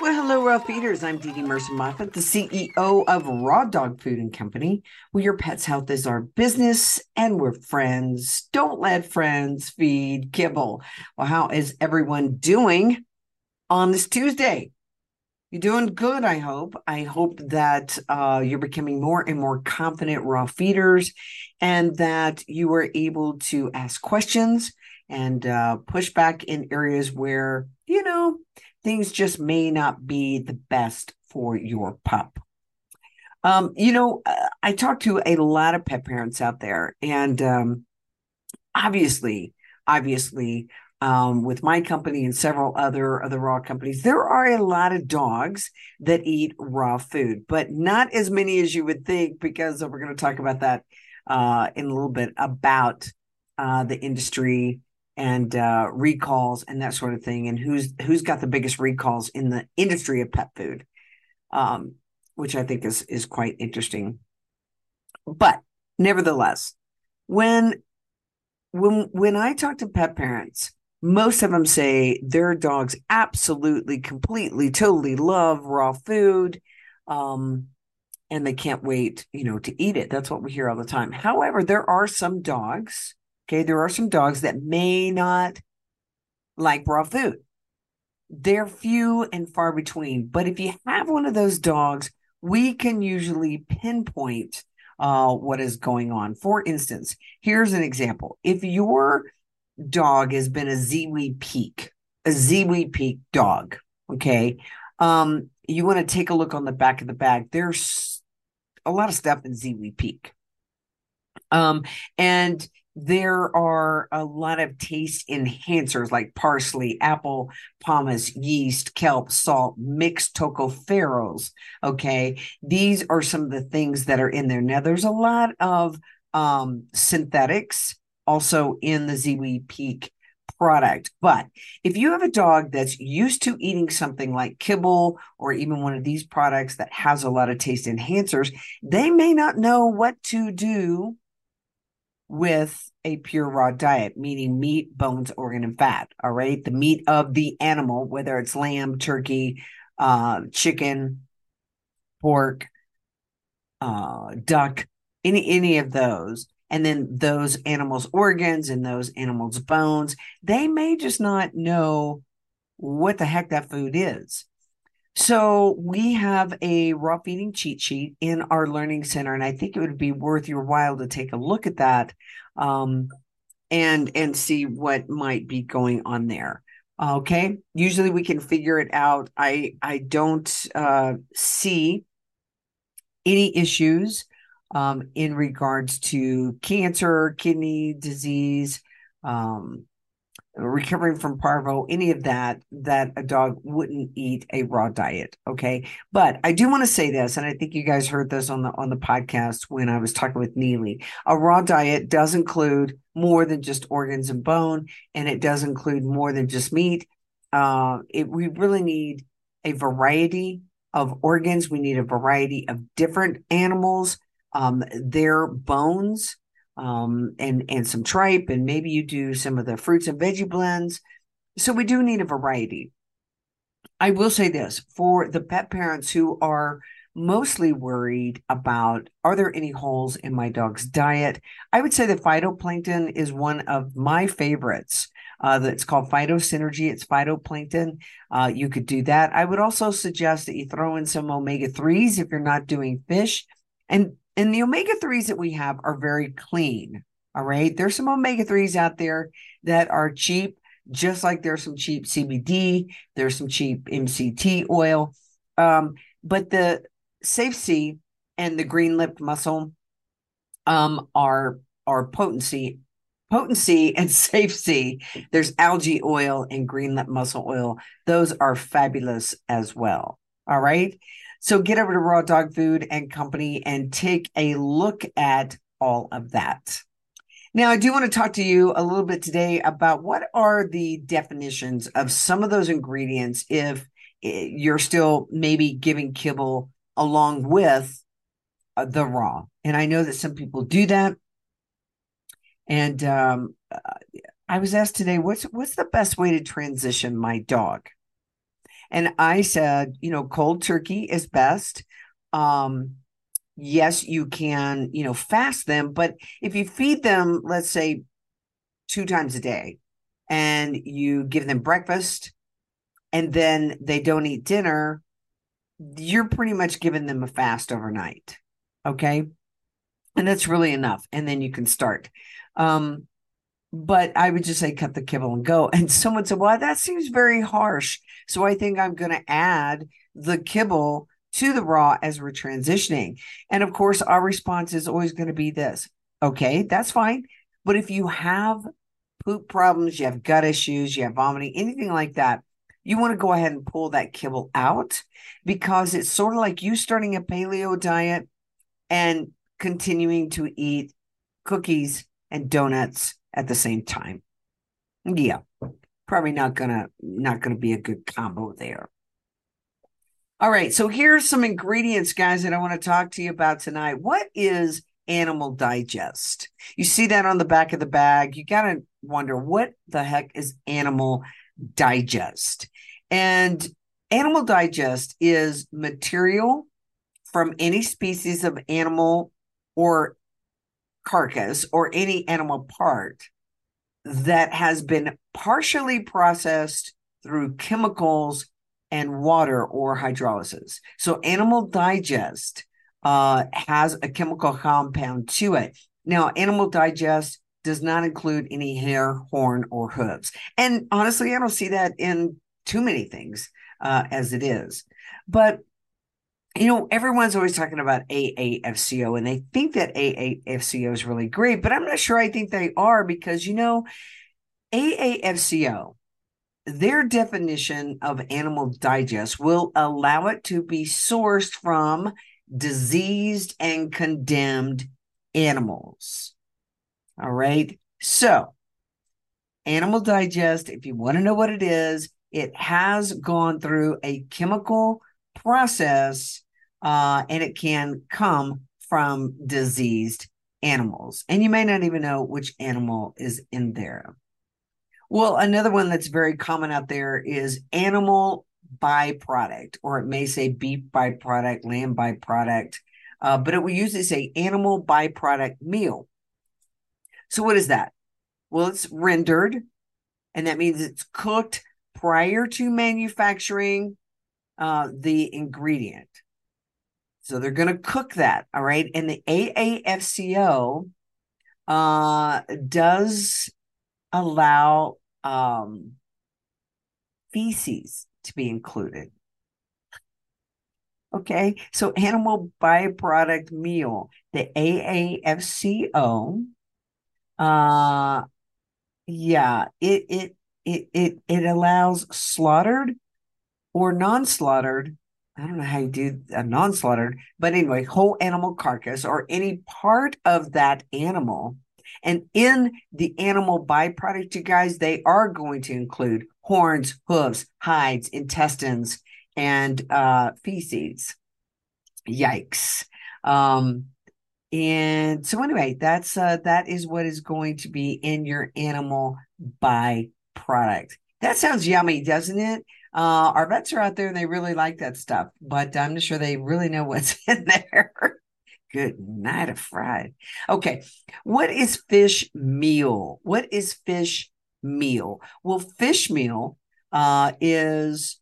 Well, hello, raw feeders. I'm Dee Dee Mercer Moffat, the CEO of Raw Dog Food and Company, where your pet's health is our business and we're friends. Don't let friends feed kibble. Well, how is everyone doing on this Tuesday? You're doing good, I hope. I hope that uh, you're becoming more and more confident raw feeders and that you are able to ask questions and uh, push back in areas where, you know, things just may not be the best for your pup. Um, you know, uh, I talk to a lot of pet parents out there, and um, obviously, obviously, um, with my company and several other other raw companies, there are a lot of dogs that eat raw food, but not as many as you would think, because we're going to talk about that uh, in a little bit about uh, the industry and uh, recalls and that sort of thing, and who's who's got the biggest recalls in the industry of pet food, um, which I think is is quite interesting. But nevertheless, when when when I talk to pet parents, most of them say their dogs absolutely, completely, totally love raw food. Um, and they can't wait, you know, to eat it. That's what we hear all the time. However, there are some dogs Okay, there are some dogs that may not like raw food. They're few and far between. But if you have one of those dogs, we can usually pinpoint uh, what is going on. For instance, here's an example. If your dog has been a Ziwi Peak, a Ziwi Peak dog, okay, um, you want to take a look on the back of the bag. There's a lot of stuff in Ziwi Peak. Um, and there are a lot of taste enhancers like parsley, apple, pomace, yeast, kelp, salt, mixed tocopherols. Okay. These are some of the things that are in there. Now, there's a lot of um, synthetics also in the Ziwi Peak product. But if you have a dog that's used to eating something like kibble or even one of these products that has a lot of taste enhancers, they may not know what to do with a pure raw diet, meaning meat, bones, organ, and fat. All right. The meat of the animal, whether it's lamb, turkey, uh, chicken, pork, uh, duck, any any of those, and then those animals' organs and those animals' bones, they may just not know what the heck that food is. So we have a raw feeding cheat sheet in our learning center, and I think it would be worth your while to take a look at that um, and and see what might be going on there. Okay, usually we can figure it out. I I don't uh, see any issues um, in regards to cancer, kidney disease, um, recovering from parvo, any of that, that a dog wouldn't eat a raw diet. Okay. But I do want to say this, and I think you guys heard this on the on the podcast when I was talking with Neely. A raw diet does include more than just organs and bone, and it does include more than just meat. Uh, it, we really need a variety of organs. We need a variety of different animals, um, their bones, um, and and some tripe, and maybe you do some of the fruits and veggie blends. So we do need a variety. I will say this for the pet parents who are mostly worried about are there any holes in my dog's diet? I would say the phytoplankton is one of my favorites. Uh, that's called phytosynergy. It's phytoplankton. Uh, you could do that. I would also suggest that you throw in some omega 3s if you're not doing fish. And and the omega 3s that we have are very clean. All right. There's some omega 3s out there that are cheap, just like there's some cheap CBD, there's some cheap MCT oil. Um, but the Safe C and the green lipped mussel um, are are potency potency and safety. There's algae oil and green lip mussel oil. Those are fabulous as well. All right. So get over to Raw Dog Food and Company and take a look at all of that. Now, I do want to talk to you a little bit today about what are the definitions of some of those ingredients if eh, you're still maybe giving kibble along with uh, the raw. And I know that some people do that. And um, I was asked today, what's what's the best way to transition my dog? And I said, you know, cold turkey is best. Um, yes, you can, you know, fast them, but if you feed them, let's say two times a day, and you give them breakfast and then they don't eat dinner, you're pretty much giving them a fast overnight. Okay. And that's really enough. And then you can start. Um, but I would just say cut the kibble and go. And someone said, Well, that seems very harsh. So I think I'm going to add the kibble to the raw as we're transitioning. And of course, our response is always going to be this okay, that's fine. But if you have poop problems, you have gut issues, you have vomiting, anything like that, you want to go ahead and pull that kibble out because it's sort of like you starting a paleo diet and continuing to eat cookies and donuts at the same time. Yeah, probably not gonna not gonna be a good combo there. All right, so here's some ingredients, guys, that I want to talk to you about tonight. What is Animal Digest? You see that on the back of the bag. You got to wonder what the heck is Animal Digest? And Animal Digest is material from any species of animal or carcass or any animal part that has been partially processed through chemicals and water or hydrolysis. So, Animal Digest uh, has a chemical compound to it. Now, Animal Digest does not include any hair, horn, or hooves. And honestly, I don't see that in too many things uh, as it is. But you know, everyone's always talking about AAFCO and they think that AAFCO is really great, but I'm not sure I think they are because, you know, AAFCO, their definition of animal digest will allow it to be sourced from diseased and condemned animals. All right. So, Animal Digest, if you want to know what it is, it has gone through a chemical process uh, and it can come from diseased animals. And you may not even know which animal is in there. Well, another one that's very common out there is animal byproduct, or it may say beef byproduct, lamb byproduct, uh, but it will usually say animal byproduct meal. So, what is that? Well, it's rendered, and that means it's cooked prior to manufacturing uh, the ingredient. So they're going to cook that. All right. And the AAFCO uh, does allow um, feces to be included. Okay. So animal byproduct meal, the AAFCO, uh, yeah, it, it, it, it, it allows slaughtered or non-slaughtered I don't know how you do a non-slaughtered, but anyway, whole animal carcass or any part of that animal. And in the animal byproduct, you guys, they are going to include horns, hooves, hides, intestines, and uh, feces. Yikes. Um, and so anyway, that's uh, that is what is going to be in your animal byproduct. That sounds yummy, doesn't it? Uh, our vets are out there and they really like that stuff, but I'm not sure they really know what's in there. Good night of fried. Okay. What is fish meal? What is fish meal? Well, fish meal uh, is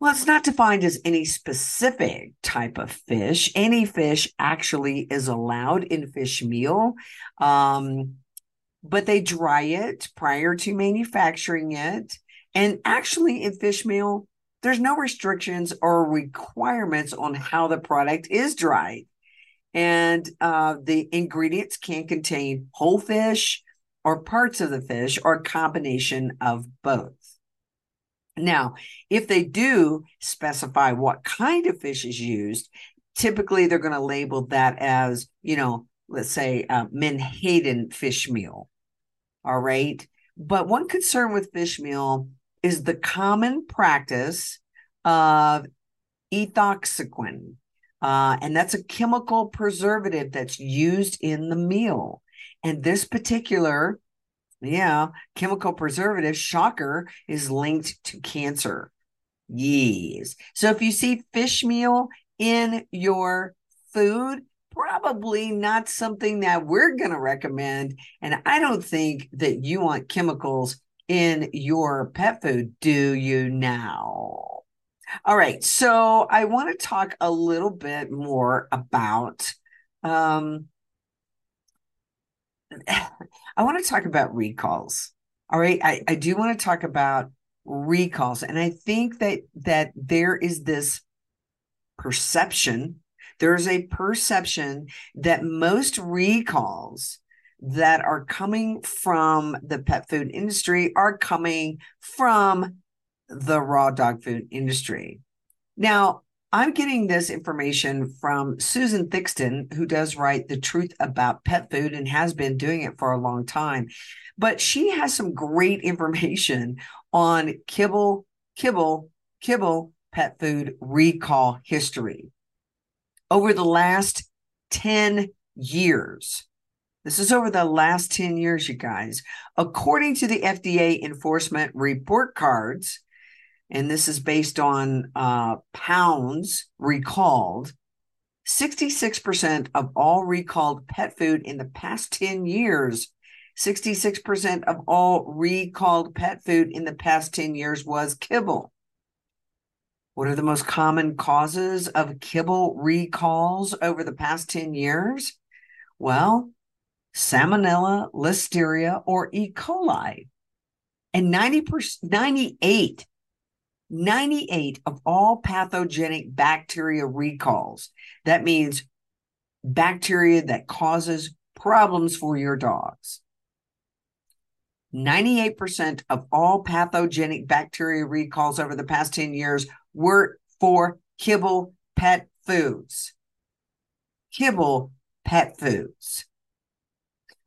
well, it's not defined as any specific type of fish. Any fish actually is allowed in fish meal, um, but they dry it prior to manufacturing it. And actually, in fish meal, there's no restrictions or requirements on how the product is dried. And uh, the ingredients can contain whole fish, or parts of the fish or a combination of both. Now, if they do specify what kind of fish is used, typically they're going to label that as, you know, let's say uh, menhaden fish meal. All right. But one concern with fish meal is the common practice of ethoxyquin. Uh, and that's a chemical preservative that's used in the meal. And this particular, yeah, chemical preservative, shocker, is linked to cancer. Yes. So if you see fish meal in your food, probably not something that we're going to recommend. And I don't think that you want chemicals in your pet food, do you now? All right. So I want to talk a little bit more about um I want to talk about recalls. All right. I, I do want to talk about recalls. And I think that that there is this perception, there's a perception that most recalls that are coming from the pet food industry are coming from the raw dog food industry. Now, I'm getting this information from Susan Thixton, who does write The Truth About Pet Food and has been doing it for a long time. But she has some great information on kibble, kibble, kibble pet food recall history. Over the last 10 years, this is over the last 10 years, you guys. According to the FDA enforcement report cards, and this is based on uh, pounds recalled. 66% of all recalled pet food in the past 10 years, 66% of all recalled pet food in the past 10 years was kibble. What are the most common causes of kibble recalls over the past 10 years? Well, Salmonella, Listeria, or E. coli. And 90%, 98 98 of all pathogenic bacteria recalls. That means bacteria that causes problems for your dogs. 98% of all pathogenic bacteria recalls over the past 10 years were for kibble pet foods. Kibble pet foods.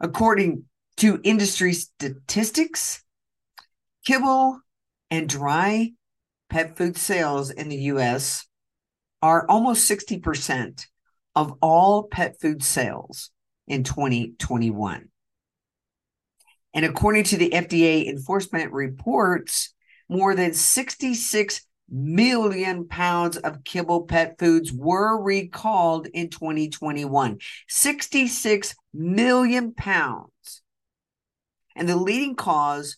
According to industry statistics, kibble and dry pet food sales in the US are almost 60% of all pet food sales in 2021. And according to the FDA enforcement reports, more than 66 million pounds of kibble pet foods were recalled in 2021. 66 million pounds. And the leading cause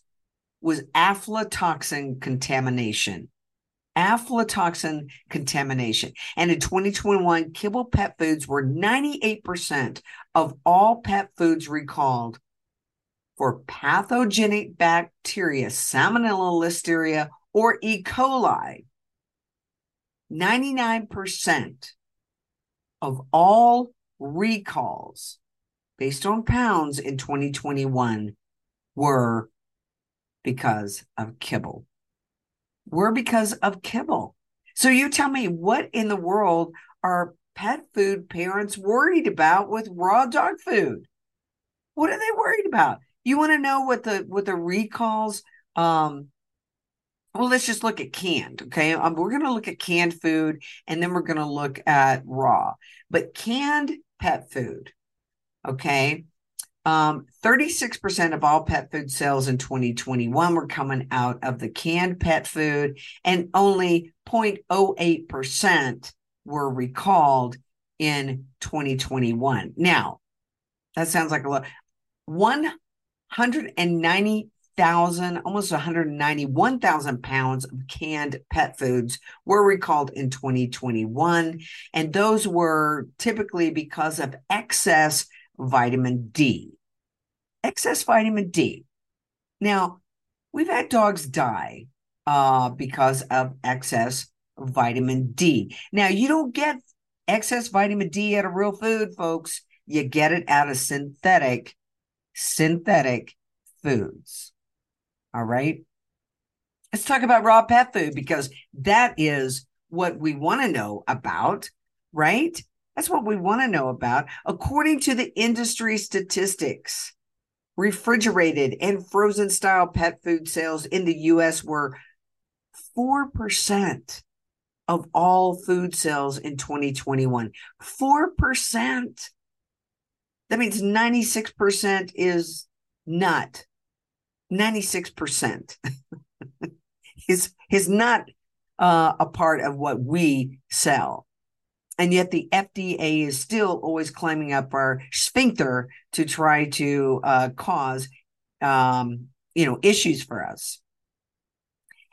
was aflatoxin contamination aflatoxin contamination. And in 2021, kibble pet foods were 98% of all pet foods recalled for pathogenic bacteria, Salmonella, Listeria, or E. coli. 99% of all recalls based on pounds in 2021 were because of kibble were because of kibble. So you tell me what in the world are pet food parents worried about with raw dog food? What are they worried about? You want to know what the what the recalls um well let's just look at canned okay um, we're going to look at canned food and then we're going to look at raw but canned pet food okay um, 36% of all pet food sales in 2021 were coming out of the canned pet food, and only 0.08% were recalled in 2021. Now, that sounds like a lot. 190,000, almost 191,000 pounds of canned pet foods were recalled in 2021. And those were typically because of excess vitamin D. Excess vitamin D. Now, we've had dogs die uh, because of excess vitamin D. Now, you don't get excess vitamin D out of real food, folks. You get it out of synthetic, synthetic foods. All right. Let's talk about raw pet food because that is what we want to know about, right? That's what we want to know about. According to the industry statistics, refrigerated and frozen style pet food sales in the US were 4% of all food sales in 2021. 4%. That means 96% is not. 96% is, is not uh, a part of what we sell. And yet the FDA is still always climbing up our sphincter to try to uh, cause, um, you know, issues for us.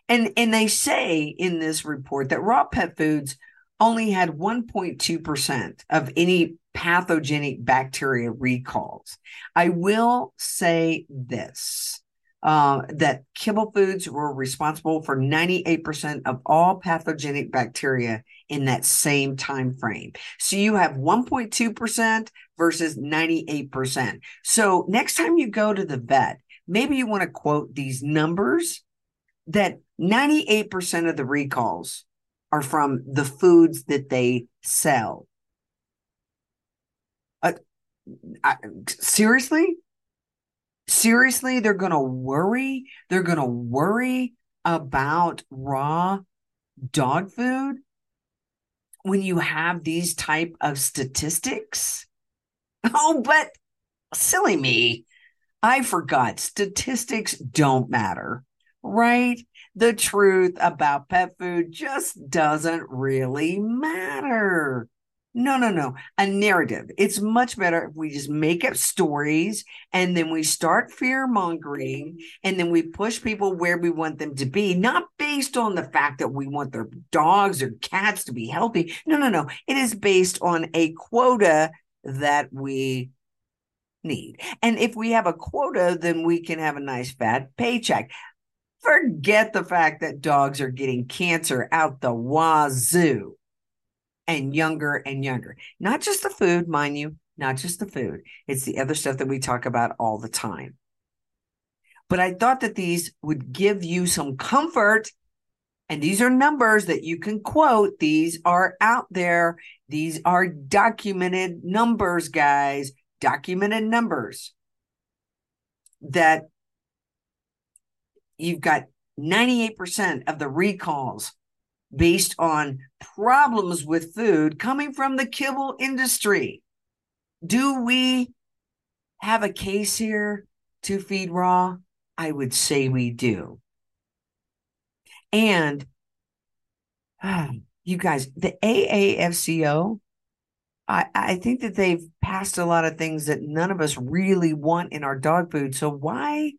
And, and they say in this report that raw pet foods only had 1.2% of any pathogenic bacteria recalls. I will say this uh, that kibble foods were responsible for 98% of all pathogenic bacteria in that same time frame. So you have 1.2% versus 98%. So next time you go to the vet, maybe you want to quote these numbers that 98% of the recalls are from the foods that they sell. Uh, I, seriously? Seriously, they're going to worry. They're going to worry about raw dog food when you have these type of statistics. Oh, but silly me. I forgot statistics don't matter, right? The truth about pet food just doesn't really matter. No, no, no. A narrative. It's much better if we just make up stories and then we start fear mongering and then we push people where we want them to be, not based on the fact that we want their dogs or cats to be healthy. No, no, no. It is based on a quota that we need. And if we have a quota, then we can have a nice fat paycheck. Forget the fact that dogs are getting cancer out the wazoo and younger and younger. Not just the food, mind you, not just the food. It's the other stuff that we talk about all the time. But I thought that these would give you some comfort. And these are numbers that you can quote. These are out there. These are documented numbers, guys, documented numbers that you've got 98% of the recalls based on problems with food coming from the kibble industry. Do we have a case here to feed raw? I would say we do. And ah, you guys, the AAFCO, I, I think that they've passed a lot of things that none of us really want in our dog food. So why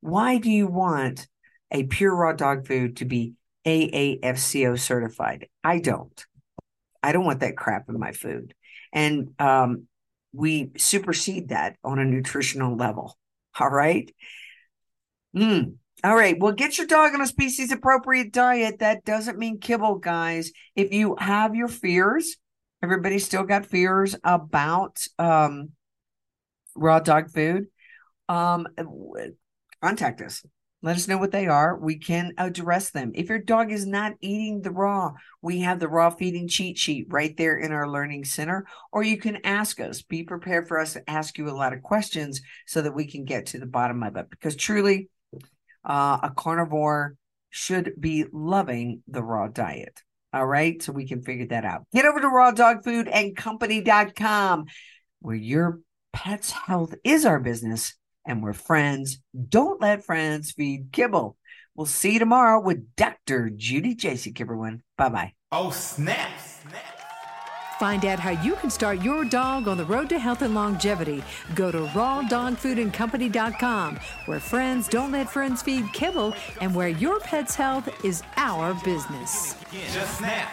why do you want a pure raw dog food to be AAFCO certified. I don't. I don't want that crap in my food. And um, we supersede that on a nutritional level. All right. Mm. All right. Well, get your dog on a species appropriate diet. That doesn't mean kibble, guys. If you have your fears, everybody still got fears about um, raw dog food. Um, contact us. Let us know what they are. We can address them. If your dog is not eating the raw, we have the raw feeding cheat sheet right there in our learning center. Or you can ask us. Be prepared for us to ask you a lot of questions so that we can get to the bottom of it. Because truly, uh, a carnivore should be loving the raw diet. All right. So we can figure that out. Get over to rawdogfoodandcompany.com where your pet's health is our business and we're friends. Don't let friends feed kibble. We'll see you tomorrow with Dr. Judy J.C. Kibberwin. Bye bye. Oh, snap. snap. Find out how you can start your dog on the road to health and longevity. Go to rawdogfoodandcompany.com, where friends don't let friends feed kibble and where your pet's health is our business. Just snap.